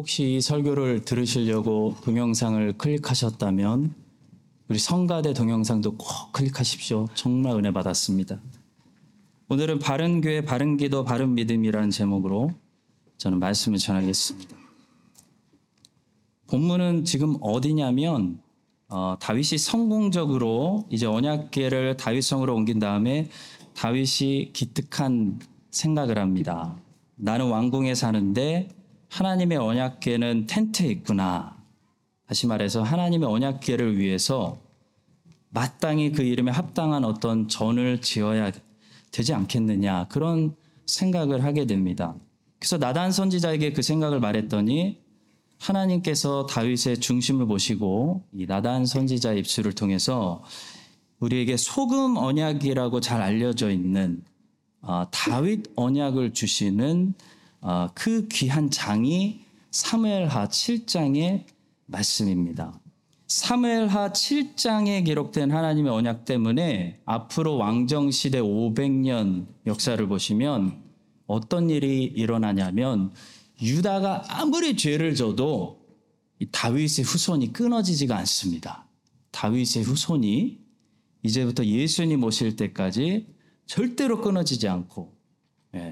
혹시 이 설교를 들으시려고 동영상을 클릭하셨다면 우리 성가대 동영상도 꼭 클릭하십시오. 정말 은혜 받았습니다. 오늘은 바른 교회, 바른 기도, 바른 믿음이라는 제목으로 저는 말씀을 전하겠습니다. 본문은 지금 어디냐면 어, 다윗이 성공적으로 이제 언약궤를 다윗성으로 옮긴 다음에 다윗이 기특한 생각을 합니다. 나는 왕궁에 사는데 하나님의 언약궤는 텐트에 있구나. 다시 말해서 하나님의 언약궤를 위해서 마땅히 그 이름에 합당한 어떤 전을 지어야 되지 않겠느냐 그런 생각을 하게 됩니다. 그래서 나단 선지자에게 그 생각을 말했더니 하나님께서 다윗의 중심을 보시고 이 나단 선지자의 입술을 통해서 우리에게 소금 언약이라고 잘 알려져 있는 어, 다윗 언약을 주시는 어, 그 귀한 장이 사무엘하 7장의 말씀입니다. 사무엘하 7장에 기록된 하나님의 언약 때문에 앞으로 왕정 시대 500년 역사를 보시면 어떤 일이 일어나냐면 유다가 아무리 죄를 져도 다윗의 후손이 끊어지지가 않습니다. 다윗의 후손이 이제부터 예수님 오실 때까지 절대로 끊어지지 않고 예,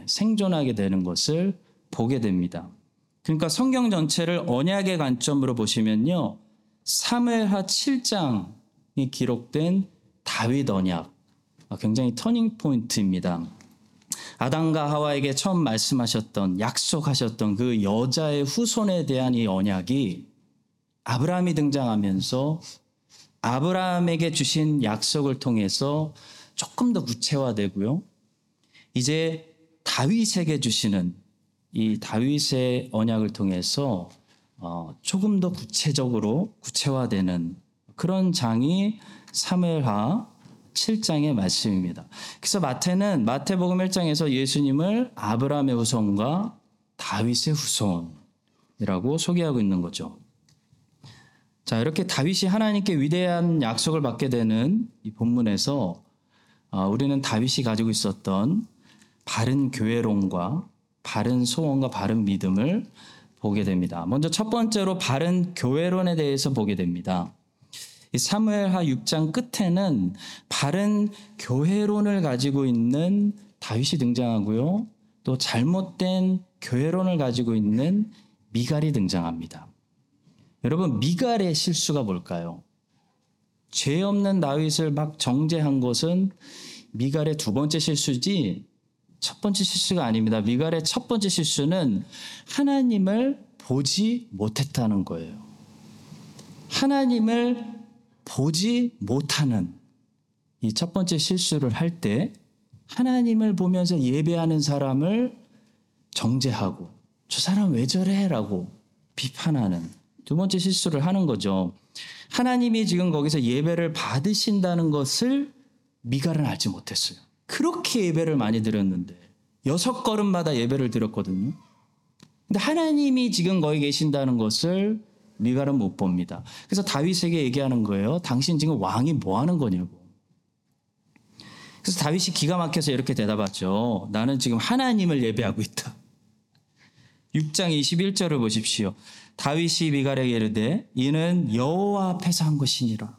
생존하게 되는 것을 보게 됩니다. 그러니까 성경 전체를 언약의 관점으로 보시면요. 사무엘하 7장이 기록된 다윗 언약 아, 굉장히 터닝 포인트입니다. 아담과 하와에게 처음 말씀하셨던 약속하셨던 그 여자의 후손에 대한 이 언약이 아브라함이 등장하면서 아브라함에게 주신 약속을 통해서 조금 더 구체화되고요. 이제 다윗에게 주시는 이 다윗의 언약을 통해서 어, 조금 더 구체적으로 구체화되는 그런 장이 사무엘하 7장의 말씀입니다. 그래서 마태는 마태복음 1장에서 예수님을 아브라함의 후손과 다윗의 후손이라고 소개하고 있는 거죠. 자, 이렇게 다윗이 하나님께 위대한 약속을 받게 되는 이 본문에서 어, 우리는 다윗이 가지고 있었던 바른 교회론과 바른 소원과 바른 믿음을 보게 됩니다. 먼저 첫 번째로 바른 교회론에 대해서 보게 됩니다. 사무엘하 6장 끝에는 바른 교회론을 가지고 있는 다윗이 등장하고요. 또 잘못된 교회론을 가지고 있는 미갈이 등장합니다. 여러분 미갈의 실수가 뭘까요? 죄 없는 다윗을 막 정죄한 것은 미갈의 두 번째 실수지 첫 번째 실수가 아닙니다. 미갈의 첫 번째 실수는 하나님을 보지 못했다는 거예요. 하나님을 보지 못하는 이 첫 번째 실수를 할 때 하나님을 보면서 예배하는 사람을 정죄하고 저 사람 왜 저래? 라고 비판하는 두 번째 실수를 하는 거죠. 하나님이 지금 거기서 예배를 받으신다는 것을 미갈은 알지 못했어요. 그렇게 예배를 많이 드렸는데 여섯 걸음마다 예배를 드렸거든요. 근데 하나님이 지금 거기 계신다는 것을 미갈은 못 봅니다. 그래서 다윗에게 얘기하는 거예요. 당신 지금 왕이 뭐 하는 거냐고. 그래서 다윗이 기가 막혀서 이렇게 대답하죠. 나는 지금 하나님을 예배하고 있다. 6장 21절을 보십시오. 다윗이 미갈에게 이르되 이는 여호와 앞에서 한 것이니라.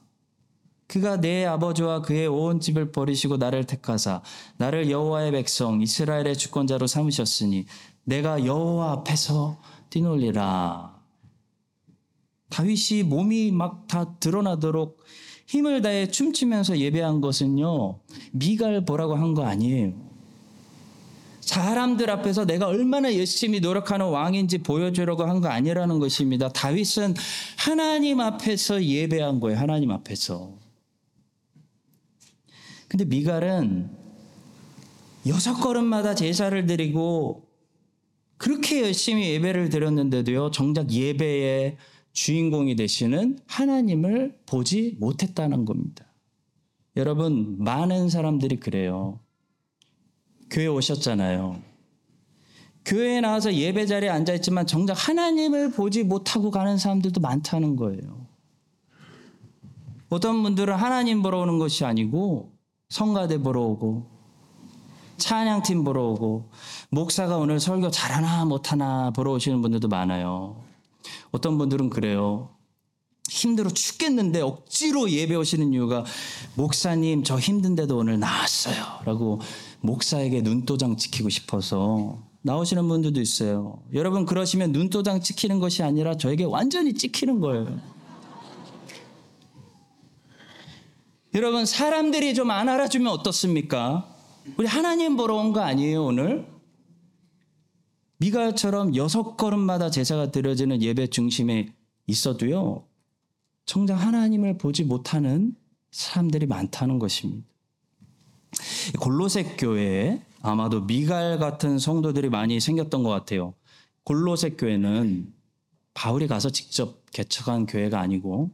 그가 내 아버지와 그의 온 집을 버리시고 나를 택하사 나를 여호와의 백성 이스라엘의 주권자로 삼으셨으니 내가 여호와 앞에서 뛰놀리라. 다윗이 몸이 막 다 드러나도록 힘을 다해 춤추면서 예배한 것은요 미갈 보라고 한 거 아니에요. 사람들 앞에서 내가 얼마나 열심히 노력하는 왕인지 보여주려고 한 거 아니라는 것입니다. 다윗은 하나님 앞에서 예배한 거예요. 하나님 앞에서. 근데 미갈은 여섯 걸음마다 제사를 드리고 그렇게 열심히 예배를 드렸는데도요, 정작 예배의 주인공이 되시는 하나님을 보지 못했다는 겁니다. 여러분, 많은 사람들이 그래요. 교회 오셨잖아요. 교회에 나와서 예배 자리에 앉아있지만 정작 하나님을 보지 못하고 가는 사람들도 많다는 거예요. 어떤 분들은 하나님 보러 오는 것이 아니고 성가대 보러 오고 찬양팀 보러 오고 목사가 오늘 설교 잘하나 못하나 보러 오시는 분들도 많아요. 어떤 분들은 그래요. 힘들어 죽겠는데 억지로 예배 오시는 이유가 목사님 저 힘든데도 오늘 나왔어요. 라고 목사에게 눈도장 찍히고 싶어서 나오시는 분들도 있어요. 여러분 그러시면 눈도장 찍히는 것이 아니라 저에게 완전히 찍히는 거예요. 여러분 사람들이 좀 안 알아주면 어떻습니까? 우리 하나님 보러 온 거 아니에요 오늘? 미가처럼 여섯 걸음마다 제사가 드려지는 예배 중심에 있어도요 정작 하나님을 보지 못하는 사람들이 많다는 것입니다. 골로새 교회에 아마도 미갈 같은 성도들이 많이 생겼던 것 같아요. 골로새 교회는 바울이 가서 직접 개척한 교회가 아니고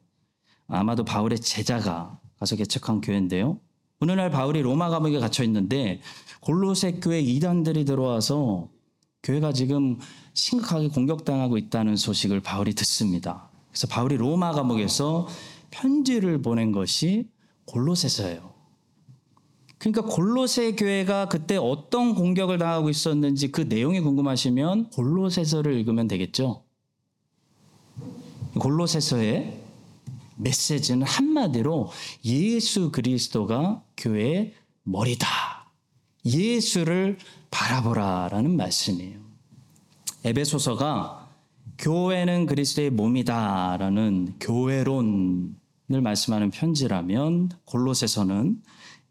아마도 바울의 제자가 가서 개척한 교회인데요. 어느 날 바울이 로마 감옥에 갇혀 있는데 골로새 교회 이단들이 들어와서 교회가 지금 심각하게 공격당하고 있다는 소식을 바울이 듣습니다. 그래서 바울이 로마 감옥에서 편지를 보낸 것이 골로새서예요. 그러니까 골로새 교회가 그때 어떤 공격을 당하고 있었는지 그 내용이 궁금하시면 골로새서를 읽으면 되겠죠. 골로새서의 메시지는 한마디로 예수 그리스도가 교회의 머리다. 예수를 바라보라라는 말씀이에요. 에베소서가 교회는 그리스도의 몸이다라는 교회론을 말씀하는 편지라면 골로새서는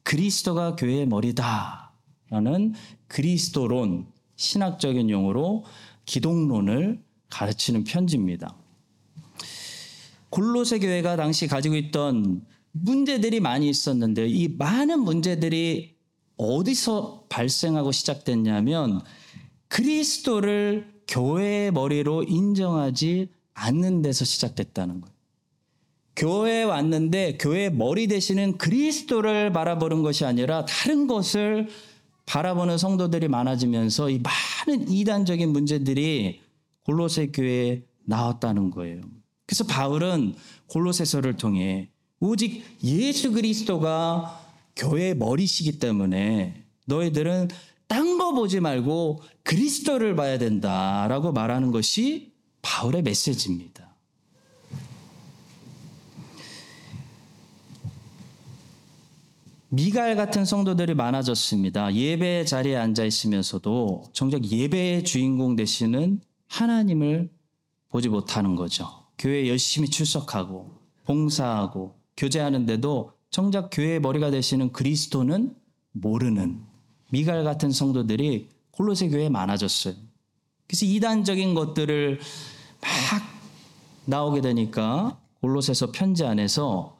그리스도가 교회의 머리다라는 그리스도론 신학적인 용어로 기독론을 가르치는 편지입니다. 골로새 교회가 당시 가지고 있던 문제들이 많이 있었는데 이 많은 문제들이 어디서 발생하고 시작됐냐면 그리스도를 교회의 머리로 인정하지 않는 데서 시작됐다는 거예요. 교회에 왔는데 교회의 머리 대신은 그리스도를 바라보는 것이 아니라 다른 것을 바라보는 성도들이 많아지면서 이 많은 이단적인 문제들이 골로새 교회에 나왔다는 거예요. 그래서 바울은 골로새서를 통해 오직 예수 그리스도가 교회의 머리시기 때문에 너희들은 딴 거 보지 말고 그리스도를 봐야 된다라고 말하는 것이 바울의 메시지입니다. 미갈 같은 성도들이 많아졌습니다. 예배 자리에 앉아 있으면서도 정작 예배의 주인공 되시는 하나님을 보지 못하는 거죠. 교회 열심히 출석하고 봉사하고 교제하는데도 정작 교회의 머리가 되시는 그리스도는 모르는 미갈 같은 성도들이 콜로새 교회에 많아졌어요. 그래서 이단적인 것들을 막 나오게 되니까 골로새서 편지 안에서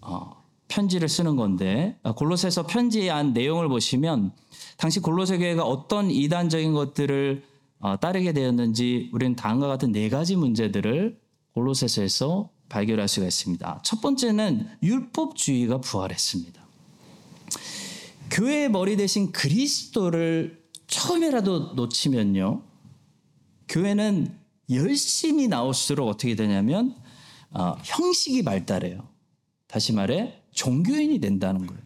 어, 편지를 쓰는 건데 아, 골로새서 편지의 안 내용을 보시면 당시 골로새 교회가 어떤 이단적인 것들을 어, 따르게 되었는지 우리는 다음과 같은 네 가지 문제들을 골로새서에서 발견할 수가 있습니다. 첫 번째는 율법주의가 부활했습니다. 교회의 머리 대신 그리스도를 처음이라도 놓치면요. 교회는 열심히 나올수록 어떻게 되냐면 어, 형식이 발달해요. 다시 말해 종교인이 된다는 거예요.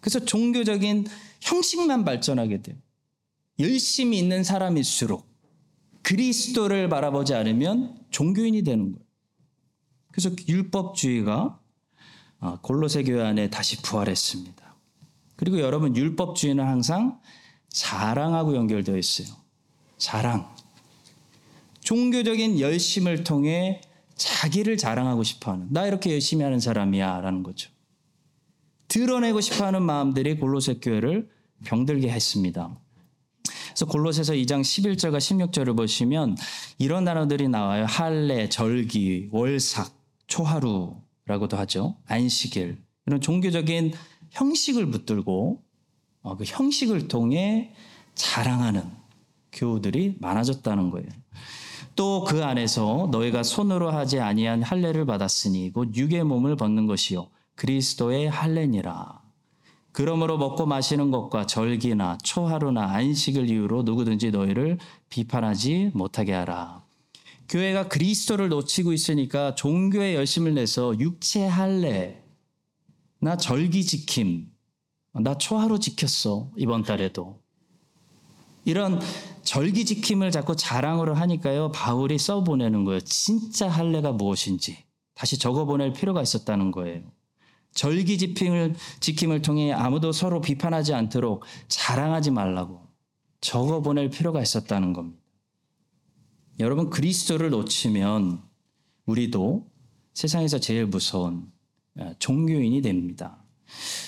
그래서 종교적인 형식만 발전하게 돼요. 열심히 있는 사람일수록 그리스도를 바라보지 않으면 종교인이 되는 거예요. 그래서 율법주의가 어, 골로새 교회 안에 다시 부활했습니다. 그리고 여러분 율법주의는 항상 자랑하고 연결되어 있어요. 자랑. 종교적인 열심을 통해 자기를 자랑하고 싶어 하는, 나 이렇게 열심히 하는 사람이야. 라는 거죠. 드러내고 싶어 하는 마음들이 골로새 교회를 병들게 했습니다. 그래서 골로새서 2장 11절과 16절을 보시면 이런 단어들이 나와요. 할례, 절기, 월삭, 초하루라고도 하죠. 안식일. 이런 종교적인 형식을 붙들고 어, 그 형식을 통해 자랑하는 교우들이 많아졌다는 거예요. 또 그 안에서 너희가 손으로 하지 아니한 할례를 받았으니 곧 육의 몸을 벗는 것이요 그리스도의 할례니라. 그러므로 먹고 마시는 것과 절기나 초하루나 안식을 이유로 누구든지 너희를 비판하지 못하게 하라. 교회가 그리스도를 놓치고 있으니까 종교에 열심을 내서 육체 할례, 나 절기 지킴, 나 초하루 지켰어 이번 달에도 이런 절기 지킴을 자꾸 자랑으로 하니까요. 바울이 써 보내는 거예요. 진짜 할례가 무엇인지 다시 적어 보낼 필요가 있었다는 거예요. 절기 지킴을, 지킴을 통해 아무도 서로 비판하지 않도록 자랑하지 말라고 적어 보낼 필요가 있었다는 겁니다. 여러분 그리스도를 놓치면 우리도 세상에서 제일 무서운 아, 종교인이 됩니다.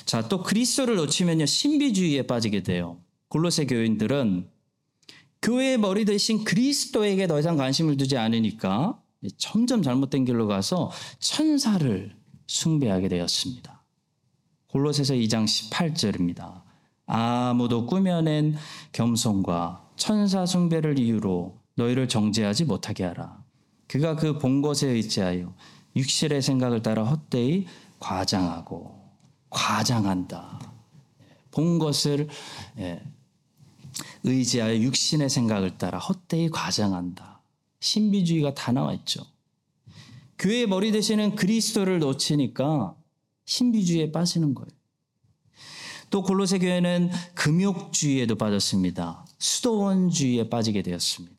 자, 또 그리스도를 놓치면요 신비주의에 빠지게 돼요. 골로새 교인들은 교회의 머리 대신 그리스도에게 더 이상 관심을 두지 않으니까 점점 잘못된 길로 가서 천사를 숭배하게 되었습니다. 골로새서 2장 18절입니다. 아무도 꾸며낸 겸손과 천사 숭배를 이유로 너희를 정죄하지 못하게 하라. 그가 그 본 것에 의지하여 육실의 생각을 따라 헛되이 과장하고 과장한다. 본 것을 예, 의지하여 육신의 생각을 따라 헛되이 과장한다. 신비주의가 다 나와 있죠. 교회의 머리 대신은 그리스도를 놓치니까 신비주의에 빠지는 거예요. 또 골로새 교회는 금욕주의에도 빠졌습니다. 수도원주의에 빠지게 되었습니다.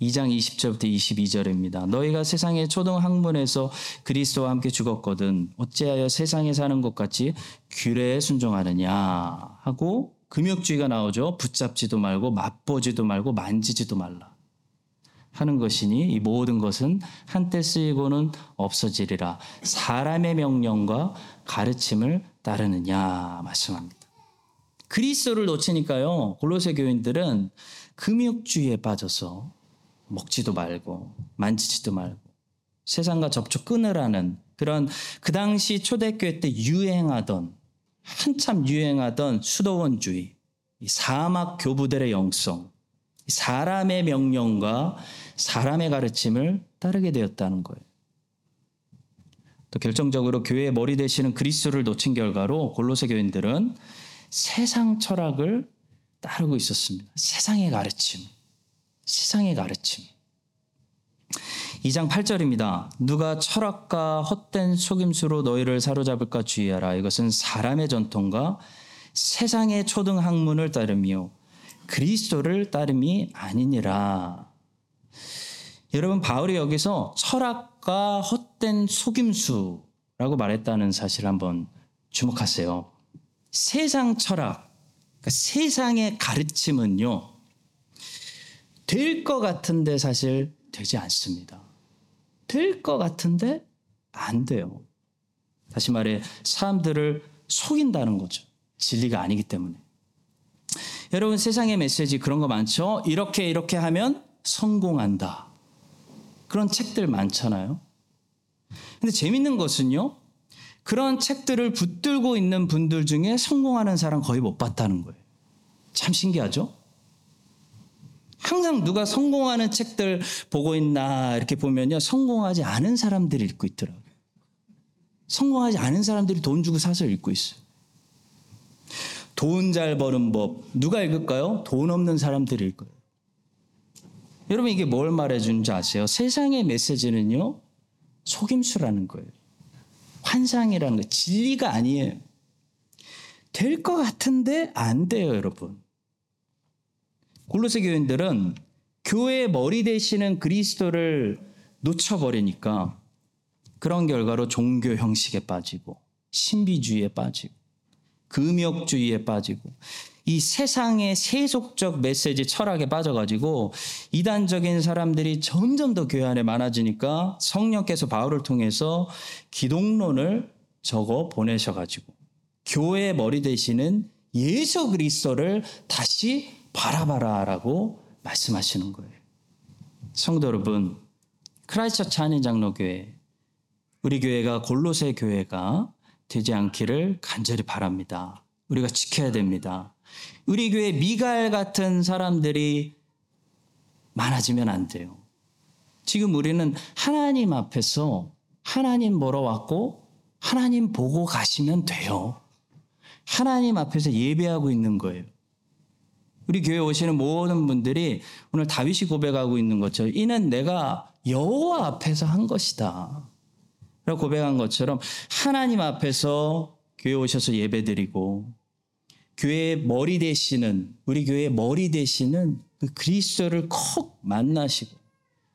2장 20절부터 22절입니다. 너희가 세상의 초등 학문에서 그리스도와 함께 죽었거든 어찌하여 세상에 사는 것 같이 규례에 순종하느냐 하고 금욕주의가 나오죠. 붙잡지도 말고 맛보지도 말고 만지지도 말라. 하는 것이니 이 모든 것은 한때 쓰이고는 없어지리라. 사람의 명령과 가르침을 따르느냐 말씀합니다. 그리스도를 놓치니까요. 골로새 교인들은 금욕주의에 빠져서 먹지도 말고 만지지도 말고 세상과 접촉 끊으라는 그런 그 당시 초대교회 때 유행하던 한참 유행하던 수도원주의, 사막 교부들의 영성, 사람의 명령과 사람의 가르침을 따르게 되었다는 거예요. 또 결정적으로 교회의 머리 되시는 그리스도를 놓친 결과로 골로새 교인들은 세상 철학을 따르고 있었습니다. 세상의 가르침. 세상의 가르침. 2장 8절입니다. 누가 철학과 헛된 속임수로 너희를 사로잡을까 주의하라. 이것은 사람의 전통과 세상의 초등 학문을 따르며 그리스도를 따름이 아니니라. 여러분 바울이 여기서 철학과 헛된 속임수라고 말했다는 사실 한번 주목하세요. 세상 철학, 그러니까 세상의 가르침은요. 될 것 같은데 사실 되지 않습니다. 될 것 같은데 안 돼요. 다시 말해 사람들을 속인다는 거죠. 진리가 아니기 때문에. 여러분 세상의 메시지 그런 거 많죠? 이렇게 이렇게 하면 성공한다. 그런 책들 많잖아요. 근데 재밌는 것은요. 그런 책들을 붙들고 있는 분들 중에 성공하는 사람 거의 못 봤다는 거예요. 참 신기하죠? 항상 누가 성공하는 책들 보고 있나 이렇게 보면요. 성공하지 않은 사람들이 읽고 있더라고요. 성공하지 않은 사람들이 돈 주고 사서 읽고 있어요. 돈 잘 버는 법. 누가 읽을까요? 돈 없는 사람들이 읽어요. 여러분 이게 뭘 말해주는지 아세요? 세상의 메시지는요. 속임수라는 거예요. 환상이라는 거 진리가 아니에요. 될 것 같은데 안 돼요, 여러분. 골로새 교인들은 교회의 머리 되시는 그리스도를 놓쳐버리니까 그런 결과로 종교 형식에 빠지고 신비주의에 빠지고 금욕주의에 빠지고 이 세상의 세속적 메시지 철학에 빠져가지고 이단적인 사람들이 점점 더 교회 안에 많아지니까 성령께서 바울을 통해서 기독론을 적어 보내셔가지고 교회의 머리 되시는 예수 그리스도를 다시 바라봐라라고 말씀하시는 거예요. 성도 여러분, 크라이스처치 한인장로교회, 우리 교회가 골로새 교회가 되지 않기를 간절히 바랍니다. 우리가 지켜야 됩니다. 우리 교회 미갈 같은 사람들이 많아지면 안 돼요. 지금 우리는 하나님 앞에서 하나님 보러 왔고 하나님 보고 가시면 돼요. 하나님 앞에서 예배하고 있는 거예요. 우리 교회 오시는 모든 분들이 오늘 다윗이 고백하고 있는 것처럼 이는 내가 여호와 앞에서 한 것이다. 라고 고백한 것처럼 하나님 앞에서 교회 오셔서 예배드리고 교회의 머리 되시는 우리 교회의 머리 되시는 그 그리스도를 콕 만나시고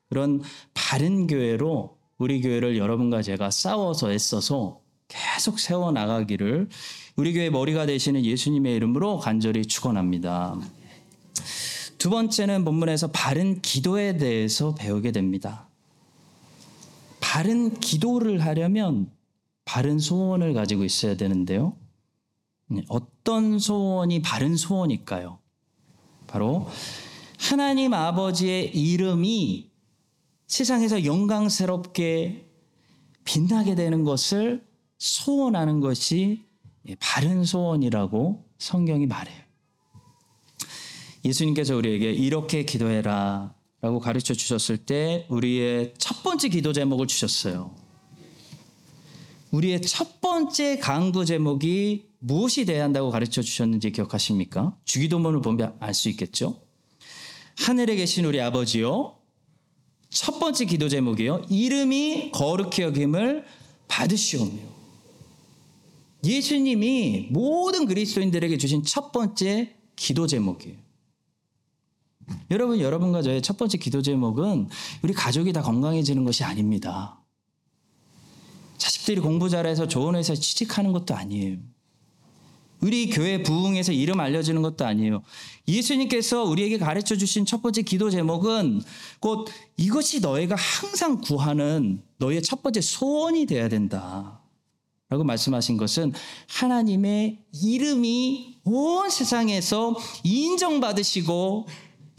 그런 바른 교회로 우리 교회를 여러분과 제가 싸워서 애써서 계속 세워 나가기를 우리 교회 머리가 되시는 예수님의 이름으로 간절히 축원합니다. 두 번째는 본문에서 바른 기도에 대해서 배우게 됩니다. 바른 기도를 하려면 바른 소원을 가지고 있어야 되는데요. 네, 어떤 소원이 바른 소원일까요? 바로 하나님 아버지의 이름이 세상에서 영광스럽게 빛나게 되는 것을 소원하는 것이 바른 소원이라고 성경이 말해요. 예수님께서 우리에게 이렇게 기도해라 라고 가르쳐 주셨을 때 우리의 첫 번째 기도 제목을 주셨어요. 우리의 첫 번째 강구 제목이 무엇이 돼야 한다고 가르쳐 주셨는지 기억하십니까? 주기도문을 보면 알 수 있겠죠? 하늘에 계신 우리 아버지요. 첫 번째 기도 제목이요. 이름이 거룩히 여김을 받으시오며. 예수님이 모든 그리스도인들에게 주신 첫 번째 기도 제목이에요. 여러분, 여러분과 저의 첫 번째 기도 제목은 우리 가족이 다 건강해지는 것이 아닙니다. 자식들이 공부 잘해서 좋은 회사에 취직하는 것도 아니에요. 우리 교회 부흥에서 이름 알려지는 것도 아니에요. 예수님께서 우리에게 가르쳐 주신 첫 번째 기도 제목은 곧 이것이 너희가 항상 구하는 너의 첫 번째 소원이 되어야 된다. 라고 말씀하신 것은 하나님의 이름이 온 세상에서 인정받으시고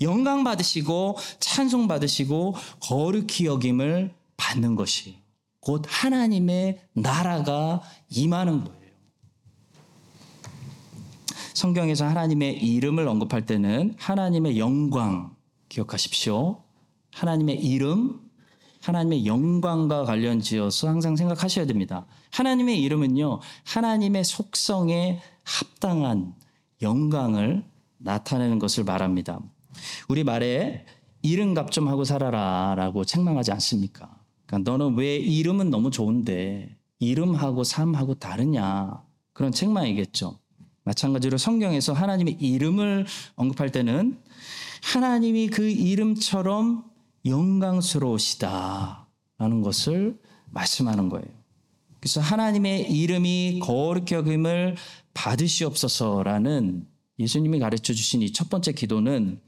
영광 받으시고 찬송 받으시고 거룩히 여김을 받는 것이 곧 하나님의 나라가 임하는 거예요. 성경에서 하나님의 이름을 언급할 때는 하나님의 영광 기억하십시오. 하나님의 이름, 하나님의 영광과 관련 지어서 항상 생각하셔야 됩니다. 하나님의 이름은요, 하나님의 속성에 합당한 영광을 나타내는 것을 말합니다. 우리 말에 이름 값 좀 하고 살아라 라고 책망하지 않습니까? 그러니까 너는 왜 이름은 너무 좋은데 이름하고 삶하고 다르냐 그런 책망이겠죠. 마찬가지로 성경에서 하나님의 이름을 언급할 때는 하나님이 그 이름처럼 영광스러우시다 라는 것을 말씀하는 거예요. 그래서 하나님의 이름이 거룩히 여김을 받으시옵소서라는 예수님이 가르쳐 주신 이 첫 번째 기도는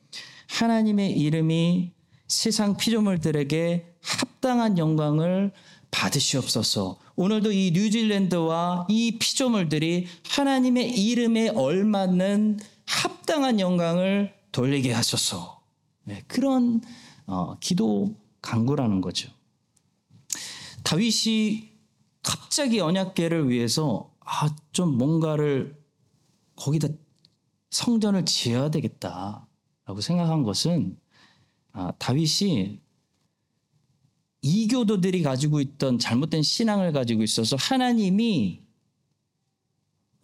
하나님의 이름이 세상 피조물들에게 합당한 영광을 받으시옵소서. 오늘도 이 뉴질랜드와 이 피조물들이 하나님의 이름에 얼맞는 합당한 영광을 돌리게 하소서. 네, 그런 어, 기도 강구라는 거죠. 다윗이 갑자기 언약계를 위해서 아, 좀 뭔가를 거기다 성전을 지어야 되겠다. 라고 생각한 것은 아, 다윗이 이교도들이 가지고 있던 잘못된 신앙을 가지고 있어서 하나님이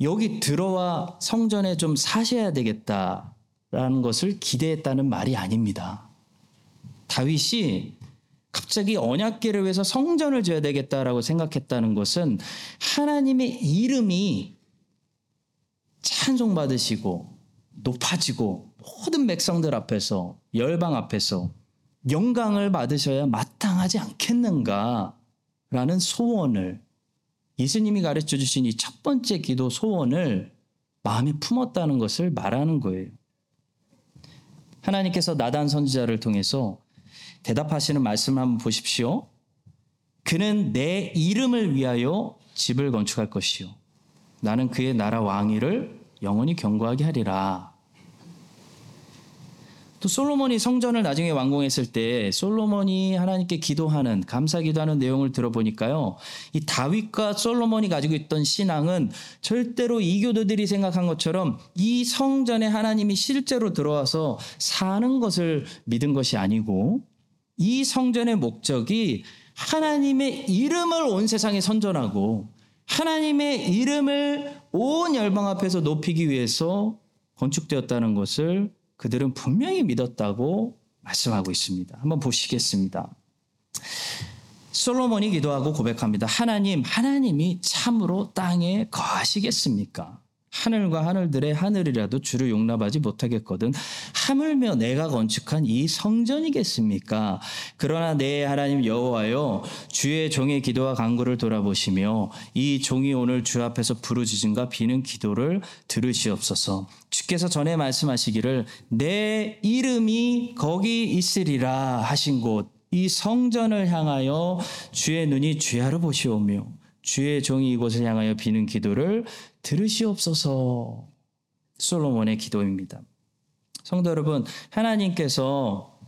여기 들어와 성전에 좀 사셔야 되겠다라는 것을 기대했다는 말이 아닙니다. 다윗이 갑자기 언약계를 위해서 성전을 지어야 되겠다라고 생각했다는 것은 하나님의 이름이 찬송받으시고 높아지고 모든 백성들 앞에서 열방 앞에서 영광을 받으셔야 마땅하지 않겠는가 라는 소원을 예수님이 가르쳐 주신 이 첫 번째 기도 소원을 마음에 품었다는 것을 말하는 거예요. 하나님께서 나단 선지자를 통해서 대답하시는 말씀을 한번 보십시오. 그는 내 이름을 위하여 집을 건축할 것이요. 나는 그의 나라 왕위를 영원히 경고하게 하리라. 또 솔로몬이 성전을 나중에 완공했을 때 솔로몬이 하나님께 기도하는 감사 기도하는 내용을 들어보니까요. 이 다윗과 솔로몬이 가지고 있던 신앙은 절대로 이교도들이 생각한 것처럼 이 성전에 하나님이 실제로 들어와서 사는 것을 믿은 것이 아니고 이 성전의 목적이 하나님의 이름을 온 세상에 선전하고 하나님의 이름을 온 열방 앞에서 높이기 위해서 건축되었다는 것을 그들은 분명히 믿었다고 말씀하고 있습니다. 한번 보시겠습니다. 솔로몬이 기도하고 고백합니다. 하나님, 하나님이 참으로 땅에 거하시겠습니까? 하늘과 하늘들의 하늘이라도 주를 용납하지 못하겠거든 하물며 내가 건축한 이 성전이겠습니까? 그러나 내 하나님 여호와여 주의 종의 기도와 간구를 돌아보시며 이 종이 오늘 주 앞에서 부르짖음과 비는 기도를 들으시옵소서. 주께서 전에 말씀하시기를 내 이름이 거기 있으리라 하신 곳 이 성전을 향하여 주의 눈이 주야로 보시오며 주의 종이 이곳을 향하여 비는 기도를 들으시옵소서. 솔로몬의 기도입니다. 성도 여러분, 하나님께서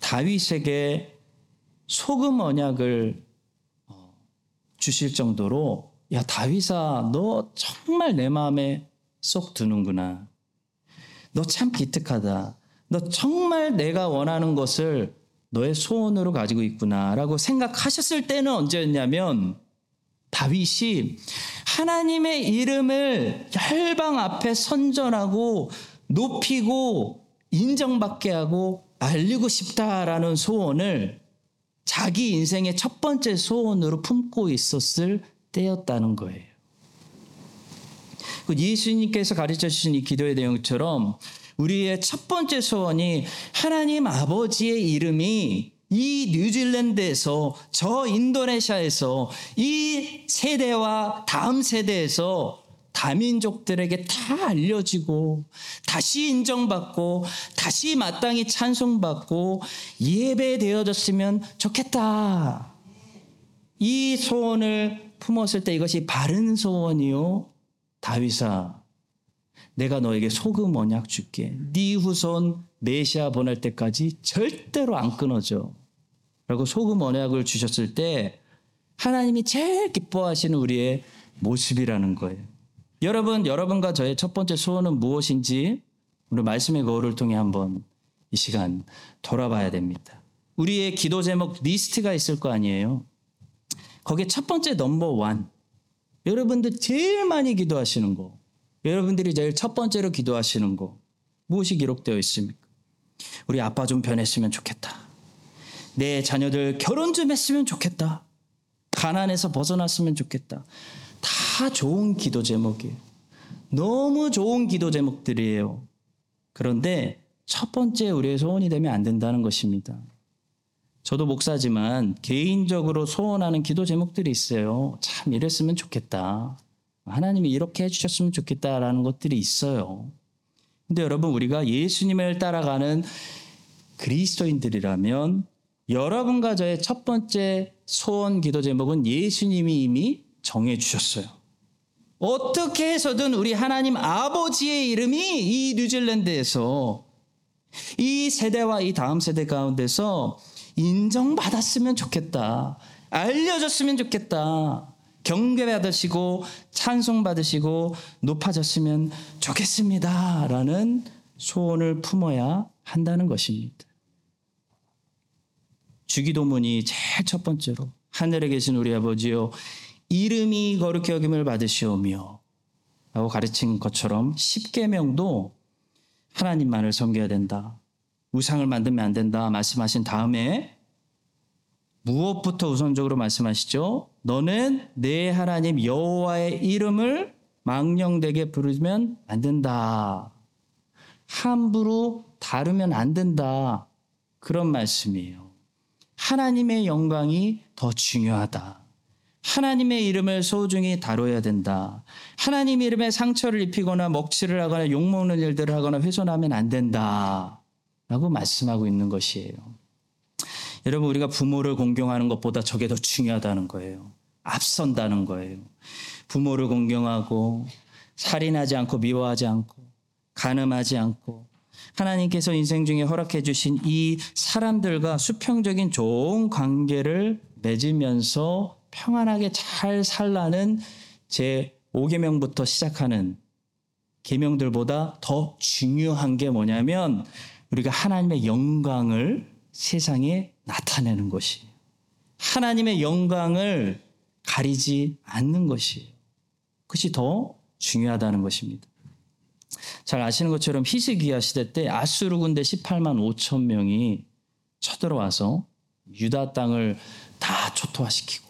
다윗에게 소금 언약을 어, 주실 정도로 야 다윗아 너 정말 내 마음에 쏙 드는구나. 너 참 기특하다. 너 정말 내가 원하는 것을 너의 소원으로 가지고 있구나라고 생각하셨을 때는 언제였냐면 다윗이 하나님의 이름을 열방 앞에 선전하고 높이고 인정받게 하고 알리고 싶다라는 소원을 자기 인생의 첫 번째 소원으로 품고 있었을 때였다는 거예요. 그 예수님께서 가르쳐 주신 이 기도의 내용처럼 우리의 첫 번째 소원이 하나님 아버지의 이름이 이 뉴질랜드에서 저 인도네시아에서 이 세대와 다음 세대에서 다민족들에게 다 알려지고 다시 인정받고 다시 마땅히 찬송받고 예배되어졌으면 좋겠다. 이 소원을 품었을 때 이것이 바른 소원이요. 다윗아 내가 너에게 소금 언약 줄게. 네 후손 메시아 보낼 때까지 절대로 안 끊어져. 라고 소금 언약을 주셨을 때 하나님이 제일 기뻐하시는 우리의 모습이라는 거예요. 여러분, 여러분과 저의 첫 번째 소원은 무엇인지 우리 말씀의 거울을 통해 한번 이 시간 돌아봐야 됩니다. 우리의 기도 제목 리스트가 있을 거 아니에요. 거기에 첫 번째 number one. 여러분들 제일 많이 기도하시는 거. 여러분들이 제일 첫 번째로 기도하시는 거 무엇이 기록되어 있습니까? 우리 아빠 좀 변했으면 좋겠다. 내 자녀들 결혼 좀 했으면 좋겠다. 가난에서 벗어났으면 좋겠다. 다 좋은 기도 제목이에요. 너무 좋은 기도 제목들이에요. 그런데 첫 번째 우리의 소원이 되면 안 된다는 것입니다. 저도 목사지만 개인적으로 소원하는 기도 제목들이 있어요. 참 이랬으면 좋겠다. 하나님이 이렇게 해주셨으면 좋겠다라는 것들이 있어요. 근데 여러분, 우리가 예수님을 따라가는 그리스도인들이라면 여러분과 저의 첫 번째 소원 기도 제목은 예수님이 이미 정해 주셨어요. 어떻게 해서든 우리 하나님 아버지의 이름이 이 뉴질랜드에서 이 세대와 이 다음 세대 가운데서 인정받았으면 좋겠다. 알려졌으면 좋겠다. 경배받으시고 찬송받으시고 높아졌으면 좋겠습니다. 라는 소원을 품어야 한다는 것입니다. 주기도문이 제일 첫 번째로 하늘에 계신 우리 아버지요 이름이 거룩히 여김을 받으시오며 라고 가르친 것처럼 십계명도 하나님만을 섬겨야 된다. 우상을 만들면 안 된다 말씀하신 다음에 무엇부터 우선적으로 말씀하시죠? 너는 내 하나님 여호와의 이름을 망령되게 부르면 안 된다. 함부로 다루면 안 된다. 그런 말씀이에요. 하나님의 영광이 더 중요하다. 하나님의 이름을 소중히 다뤄야 된다. 하나님 이름에 상처를 입히거나 먹칠을 하거나 욕먹는 일들을 하거나 훼손하면 안 된다. 라고 말씀하고 있는 것이에요. 여러분, 우리가 부모를 공경하는 것보다 저게 더 중요하다는 거예요. 앞선다는 거예요. 부모를 공경하고, 살인하지 않고, 미워하지 않고, 가늠하지 않고, 하나님께서 인생 중에 허락해 주신 이 사람들과 수평적인 좋은 관계를 맺으면서 평안하게 잘 살라는 제 5계명부터 시작하는 계명들보다 더 중요한 게 뭐냐면 우리가 하나님의 영광을 세상에 나타내는 것이 하나님의 영광을 가리지 않는 것이 그것이 더 중요하다는 것입니다. 잘 아시는 것처럼 히스기야 시대 때 아수르 군대 18만 5천 명이 쳐들어와서 유다 땅을 다 초토화시키고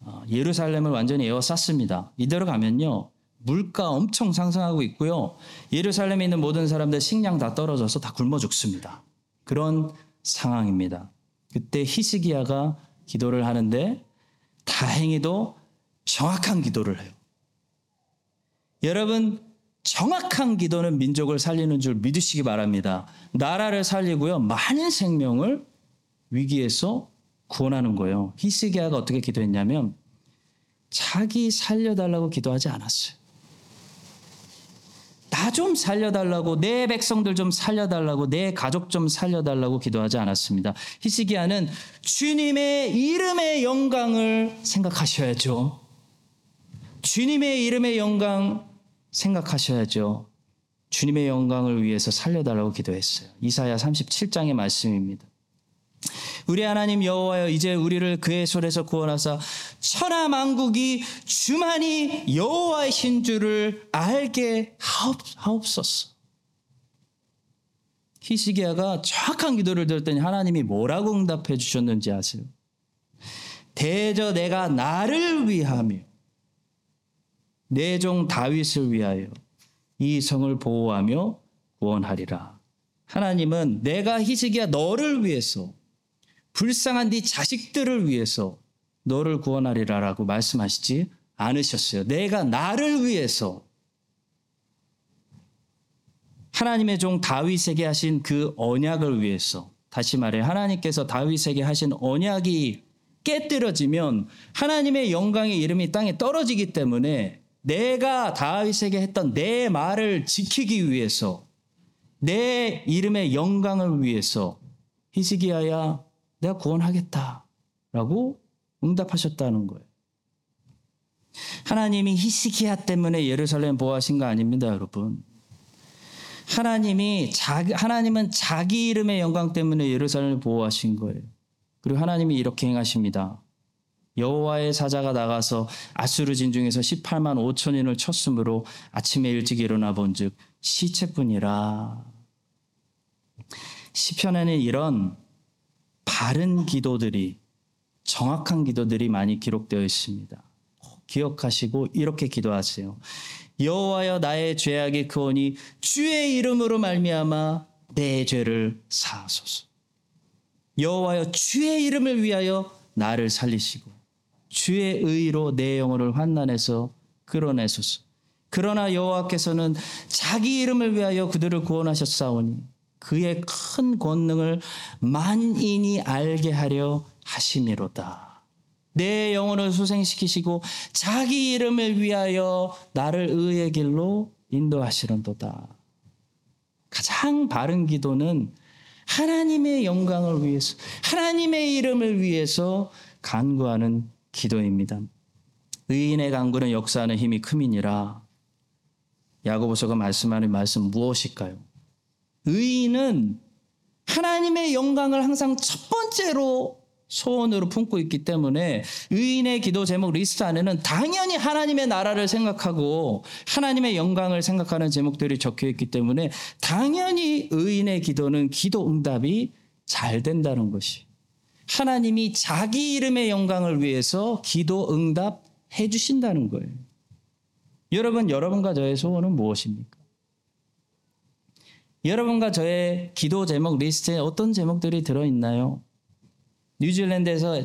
어, 예루살렘을 완전히 에워쌌습니다. 이대로 가면요 물가 엄청 상승하고 있고요. 예루살렘에 있는 모든 사람들 식량 다 떨어져서 다 굶어 죽습니다. 그런 상황입니다. 그때 히스기야가 기도를 하는데 다행히도 정확한 기도를 해요. 여러분 정확한 기도는 민족을 살리는 줄 믿으시기 바랍니다. 나라를 살리고요. 많은 생명을 위기에서 구원하는 거예요. 히스기야가 어떻게 기도했냐면 자기 살려달라고 기도하지 않았어요. 나 좀 살려달라고 내 백성들 좀 살려달라고 내 가족 좀 살려달라고 기도하지 않았습니다. 히스기야는 주님의 이름의 영광을 생각하셔야죠. 주님의 이름의 영광 생각하셔야죠. 주님의 영광을 위해서 살려달라고 기도했어요. 이사야 37장의 말씀입니다. 우리 하나님 여호와여 이제 우리를 그의 손에서 구원하사 천하 만국이 주만이 여호와이신 줄을 알게 하옵소서. 히스기야가 정확한 기도를 들었더니 하나님이 뭐라고 응답해 주셨는지 아세요? 대저 내가 나를 위하며 내종 다윗을 위하여 이 성을 보호하며 구원하리라. 하나님은 내가 히스기야 너를 위해서 불쌍한 네 자식들을 위해서 너를 구원하리라라고 말씀하시지 않으셨어요. 내가 나를 위해서 하나님의 종 다윗에게 하신 그 언약을 위해서 다시 말해 하나님께서 다윗에게 하신 언약이 깨뜨려지면 하나님의 영광의 이름이 땅에 떨어지기 때문에 내가 다윗에게 했던 내 말을 지키기 위해서 내 이름의 영광을 위해서 히스기야야 내가 구원하겠다라고 응답하셨다는 거예요. 하나님이 히스기야 때문에 예루살렘 보호하신 거 아닙니다, 여러분. 하나님이 자기, 하나님은 자기 이름의 영광 때문에 예루살렘을 보호하신 거예요. 그리고 하나님이 이렇게 행하십니다. 여호와의 사자가 나가서 아수르 진중에서 18만 5천인을 쳤으므로 아침에 일찍 일어나 본즉 시체뿐이라. 시편에는 이런 바른 기도들이 정확한 기도들이 많이 기록되어 있습니다. 기억하시고 이렇게 기도하세요. 여호와여 나의 죄악이 크오니 주의 이름으로 말미암아 내 죄를 사하소서. 여호와여 주의 이름을 위하여 나를 살리시고 주의 의로 내 영혼을 환난에서 끌어내소서. 그러나 여호와께서는 자기 이름을 위하여 그들을 구원하셨사오니 그의 큰 권능을 만인이 알게 하려 하심이로다. 내 영혼을 소생시키시고 자기 이름을 위하여 나를 의의 길로 인도하시는도다. 가장 바른 기도는 하나님의 영광을 위해서, 하나님의 이름을 위해서 간구하는 기도입니다. 의인의 간구는 역사하는 힘이 크민이라. 야고보서가 말씀하는 말씀 무엇일까요? 의인은 하나님의 영광을 항상 첫 번째로 소원으로 품고 있기 때문에 의인의 기도 제목 리스트 안에는 당연히 하나님의 나라를 생각하고 하나님의 영광을 생각하는 제목들이 적혀 있기 때문에 당연히 의인의 기도는 기도 응답이 잘 된다는 것이 하나님이 자기 이름의 영광을 위해서 기도 응답해 주신다는 거예요. 여러분, 여러분과 저의 소원은 무엇입니까? 여러분과 저의 기도 제목 리스트에 어떤 제목들이 들어있나요? 뉴질랜드에서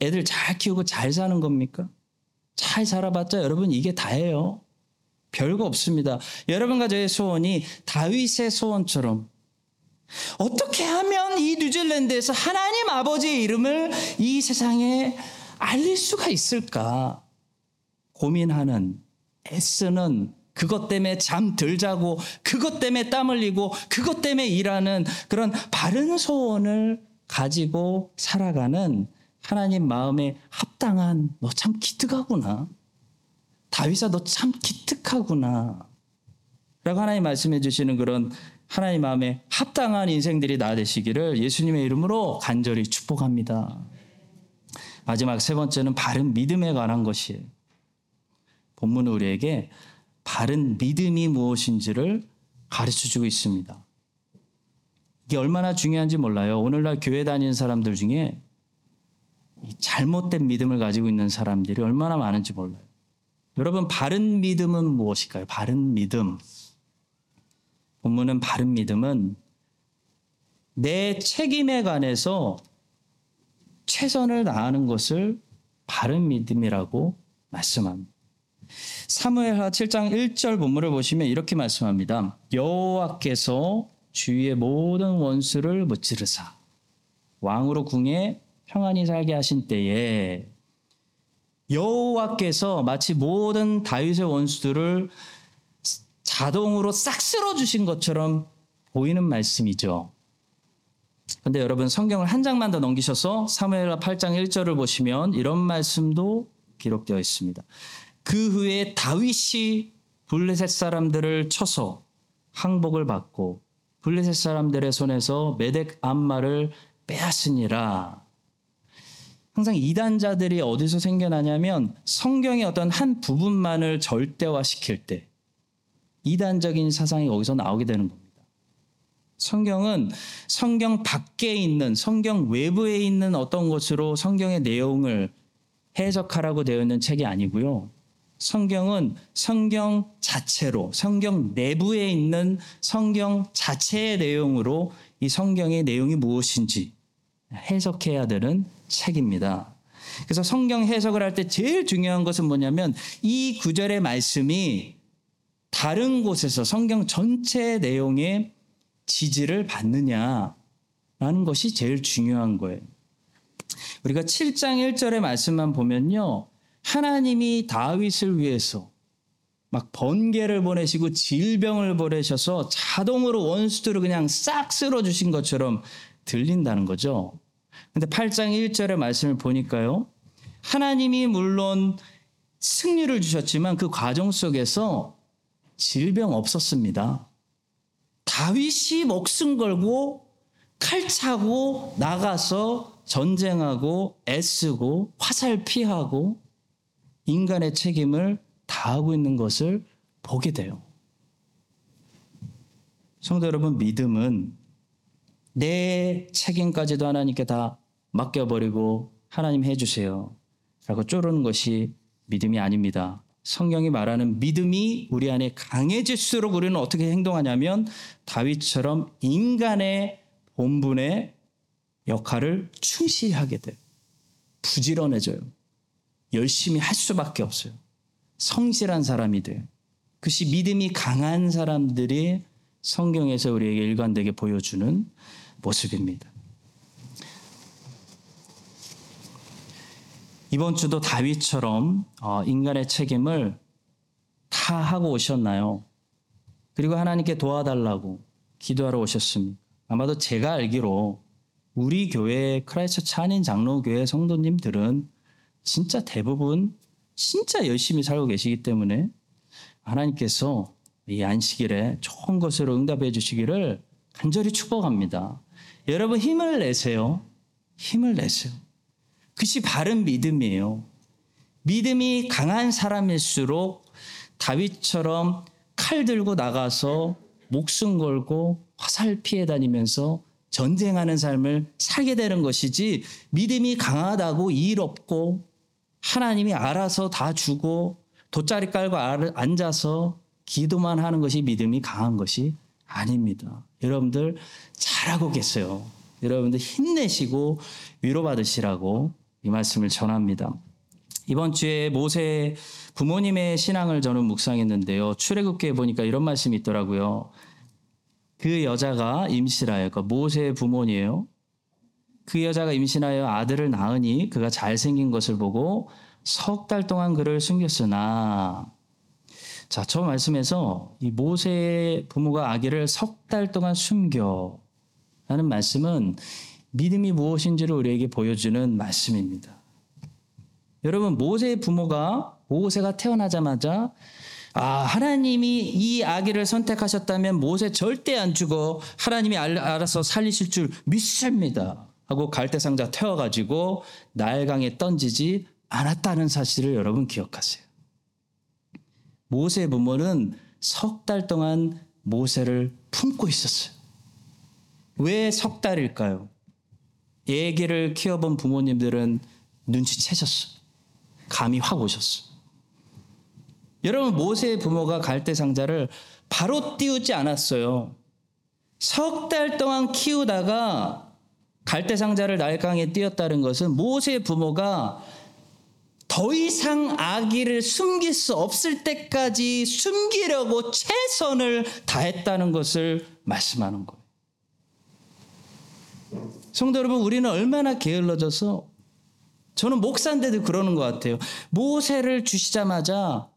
애들 잘 키우고 잘 사는 겁니까? 잘 살아봤자 여러분 이게 다예요. 별거 없습니다. 여러분과 저의 소원이 다윗의 소원처럼 어떻게 하면 이 뉴질랜드에서 하나님 아버지의 이름을 이 세상에 알릴 수가 있을까 고민하는 애쓰는 그것 때문에 잠 덜 자고 그것 때문에 땀 흘리고 그것 때문에 일하는 그런 바른 소원을 가지고 살아가는 하나님 마음에 합당한 너 참 기특하구나. 다윗아 너 참 기특하구나. 라고 하나님 말씀해 주시는 그런 하나님 마음에 합당한 인생들이 나 되시기를 예수님의 이름으로 간절히 축복합니다. 마지막 세 번째는 바른 믿음에 관한 것이에요. 본문은 우리에게 바른 믿음이 무엇인지를 가르쳐 주고 있습니다. 이게 얼마나 중요한지 몰라요. 오늘날 교회 다니는 사람들 중에 잘못된 믿음을 가지고 있는 사람들이 얼마나 많은지 몰라요. 여러분 바른 믿음은 무엇일까요? 바른 믿음. 본문은 바른 믿음은 내 책임에 관해서 최선을 다하는 것을 바른 믿음이라고 말씀합니다. 사무엘하 7장 1절 본문을 보시면 이렇게 말씀합니다. 여호와께서 주위의 모든 원수를 무찌르사 왕으로 궁에 평안히 살게 하신 때에 여호와께서 마치 모든 다윗의 원수들을 자동으로 싹 쓸어 주신 것처럼 보이는 말씀이죠. 근데 여러분 성경을 한 장만 더 넘기셔서 사무엘하 8장 1절을 보시면 이런 말씀도 기록되어 있습니다. 그 후에 다윗이 블레셋 사람들을 쳐서 항복을 받고 블레셋 사람들의 손에서 메덱 암마를 빼앗으니라. 항상 이단자들이 어디서 생겨나냐면 성경의 어떤 한 부분만을 절대화시킬 때 이단적인 사상이 거기서 나오게 되는 겁니다. 성경은 성경 밖에 있는 성경 외부에 있는 어떤 것으로 성경의 내용을 해석하라고 되어 있는 책이 아니고요. 성경은 성경 자체로 성경 내부에 있는 성경 자체의 내용으로 이 성경의 내용이 무엇인지 해석해야 되는 책입니다. 그래서 성경 해석을 할 때 제일 중요한 것은 뭐냐면 이 구절의 말씀이 다른 곳에서 성경 전체 내용의 지지를 받느냐라는 것이 제일 중요한 거예요. 우리가 7장 1절의 말씀만 보면요. 하나님이 다윗을 위해서 막 번개를 보내시고 질병을 보내셔서 자동으로 원수들을 그냥 싹 쓸어 주신 것처럼 들린다는 거죠. 근데 8장 1절의 말씀을 보니까요. 하나님이 물론 승리를 주셨지만 그 과정 속에서 질병 없었습니다. 다윗이 목숨 걸고 칼 차고 나가서 전쟁하고 애쓰고 화살 피하고 인간의 책임을 다하고 있는 것을 보게 돼요. 성도 여러분, 믿음은 내 책임까지도 하나님께 다 맡겨버리고 하나님 해주세요. 라고 쪼르는 것이 믿음이 아닙니다. 성경이 말하는 믿음이 우리 안에 강해질수록 우리는 어떻게 행동하냐면 다윗처럼 인간의 본분의 역할을 충실히 하게 돼요. 부지런해져요. 열심히 할 수밖에 없어요. 성실한 사람이 돼요. 그것이 믿음이 강한 사람들이 성경에서 우리에게 일관되게 보여주는 모습입니다. 이번 주도 다윗처럼 어, 인간의 책임을 다 하고 오셨나요? 그리고 하나님께 도와달라고 기도하러 오셨습니다. 아마도 제가 알기로 우리 교회 크라이스트 찬인 장로교회 성도님들은 진짜 대부분 진짜 열심히 살고 계시기 때문에 하나님께서 이 안식일에 좋은 것으로 응답해 주시기를 간절히 축복합니다. 여러분 힘을 내세요. 힘을 내세요. 그것이 바른 믿음이에요. 믿음이 강한 사람일수록 다윗처럼 칼 들고 나가서 목숨 걸고 화살 피해 다니면서 전쟁하는 삶을 살게 되는 것이지 믿음이 강하다고 일 없고 하나님이 알아서 다 주고 돗자리 깔고 앉아서 기도만 하는 것이 믿음이 강한 것이 아닙니다. 여러분들 잘하고 계세요. 여러분들 힘내시고 위로받으시라고 이 말씀을 전합니다. 이번 주에 모세 부모님의 신앙을 저는 묵상했는데요. 출애굽기에 보니까 이런 말씀이 있더라고요. 그 여자가 임신하여 그 모세의 부모니에요. 그 여자가 임신하여 아들을 낳으니 그가 잘생긴 것을 보고 석 달 동안 그를 숨겼으나 자, 저 말씀에서 이 모세의 부모가 아기를 석 달 동안 숨겨 라는 말씀은 믿음이 무엇인지를 우리에게 보여주는 말씀입니다. 여러분, 모세의 부모가 모세가 태어나자마자 아, 하나님이 이 아기를 선택하셨다면 모세 절대 안 죽어. 하나님이 알아서 살리실 줄 믿습니다. 하고 갈대상자 태워가지고 나일강에 던지지 않았다는 사실을 여러분 기억하세요. 모세의 부모는 석 달 동안 모세를 품고 있었어요. 왜 석 달일까요? 애기를 키워본 부모님들은 눈치채셨어. 감이 확 오셨어. 여러분 모세의 부모가 갈대 상자를 바로 띄우지 않았어요. 석 달 동안 키우다가 갈대 상자를 날강에 띄었다는 것은 모세의 부모가 더 이상 아기를 숨길 수 없을 때까지 숨기려고 최선을 다했다는 것을 말씀하는 거예요. 성도 여러분, 우리는 얼마나 게을러져서 저는 목사인데도 그러는 것 같아요. 모세를 주시자마자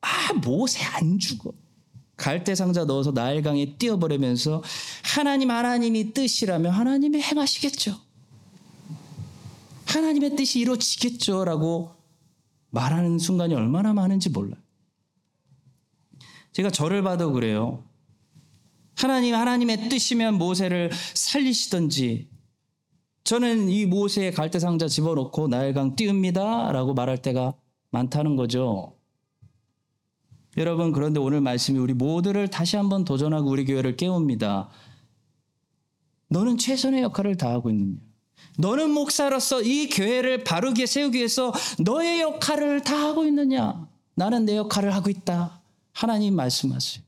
아 모세 안 죽어. 갈대 상자 넣어서 나일강에 띄어버리면서 하나님 하나님이 뜻이라면 하나님이 행하시겠죠. 하나님의 뜻이 이루어지겠죠라고 말하는 순간이 얼마나 많은지 몰라요. 제가 저를 봐도 그래요. 하나님 하나님의 뜻이면 모세를 살리시던지 저는 이 모세의 갈대 상자 집어넣고 나일강 띄웁니다 라고 말할 때가 많다는 거죠. 여러분 그런데 오늘 말씀이 우리 모두를 다시 한번 도전하고 우리 교회를 깨웁니다. 너는 최선의 역할을 다하고 있느냐? 너는 목사로서 이 교회를 바르게 세우기 위해서 너의 역할을 다하고 있느냐? 나는 내 역할을 하고 있다. 하나님 말씀하세요.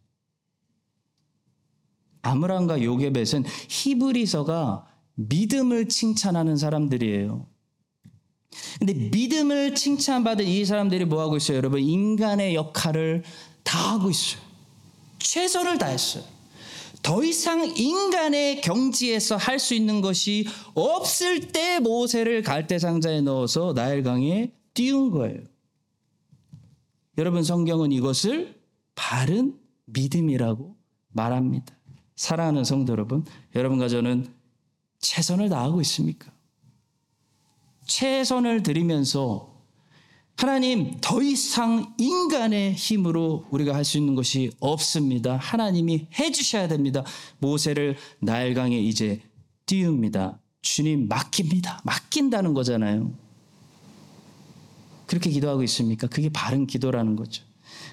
아므람과 요게벳은 히브리서가 믿음을 칭찬하는 사람들이에요. 근데 믿음을 칭찬받은 이 사람들이 뭐 하고 있어요? 여러분 인간의 역할을 다 하고 있어요. 최선을 다했어요. 더 이상 인간의 경지에서 할 수 있는 것이 없을 때 모세를 갈대 상자에 넣어서 나일강에 띄운 거예요. 여러분 성경은 이것을 바른 믿음이라고 말합니다. 사랑하는 성도 여러분, 여러분과 저는 최선을 다하고 있습니까? 최선을 들이면서 하나님 더 이상 인간의 힘으로 우리가 할 수 있는 것이 없습니다. 하나님이 해 주셔야 됩니다. 모세를 나일강에 이제 띄웁니다. 주님 맡깁니다. 맡긴다는 거잖아요. 그렇게 기도하고 있습니까? 그게 바른 기도라는 거죠.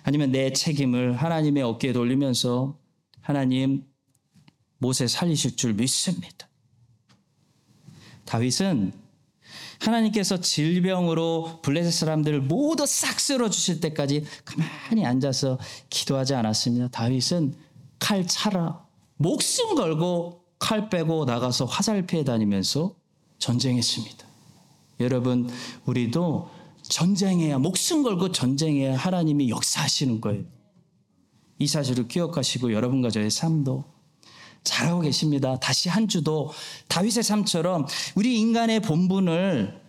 아니면 내 책임을 하나님의 어깨에 돌리면서 하나님 모세 살리실 줄 믿습니다. 다윗은 하나님께서 질병으로 블레셋 사람들을 모두 싹 쓸어 주실 때까지 가만히 앉아서 기도하지 않았습니다. 다윗은 칼 차라 목숨 걸고 칼 빼고 나가서 화살 피해 다니면서 전쟁했습니다. 여러분 우리도 전쟁해야 목숨 걸고 전쟁해야 하나님이 역사하시는 거예요. 이 사실을 기억하시고 여러분과 저의 삶도 잘하고 계십니다. 다시 한 주도 다윗의 삶처럼 우리 인간의 본분을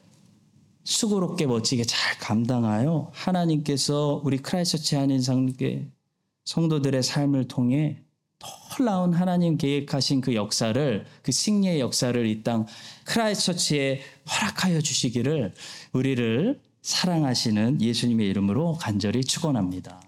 수고롭게 멋지게 잘 감당하여 하나님께서 우리 크라이스처치 한인 상계 성도들의 삶을 통해 놀라운 하나님 계획하신 그 역사를 그 승리의 역사를 이 땅 크라이스처치에 허락하여 주시기를 우리를 사랑하시는 예수님의 이름으로 간절히 축원합니다.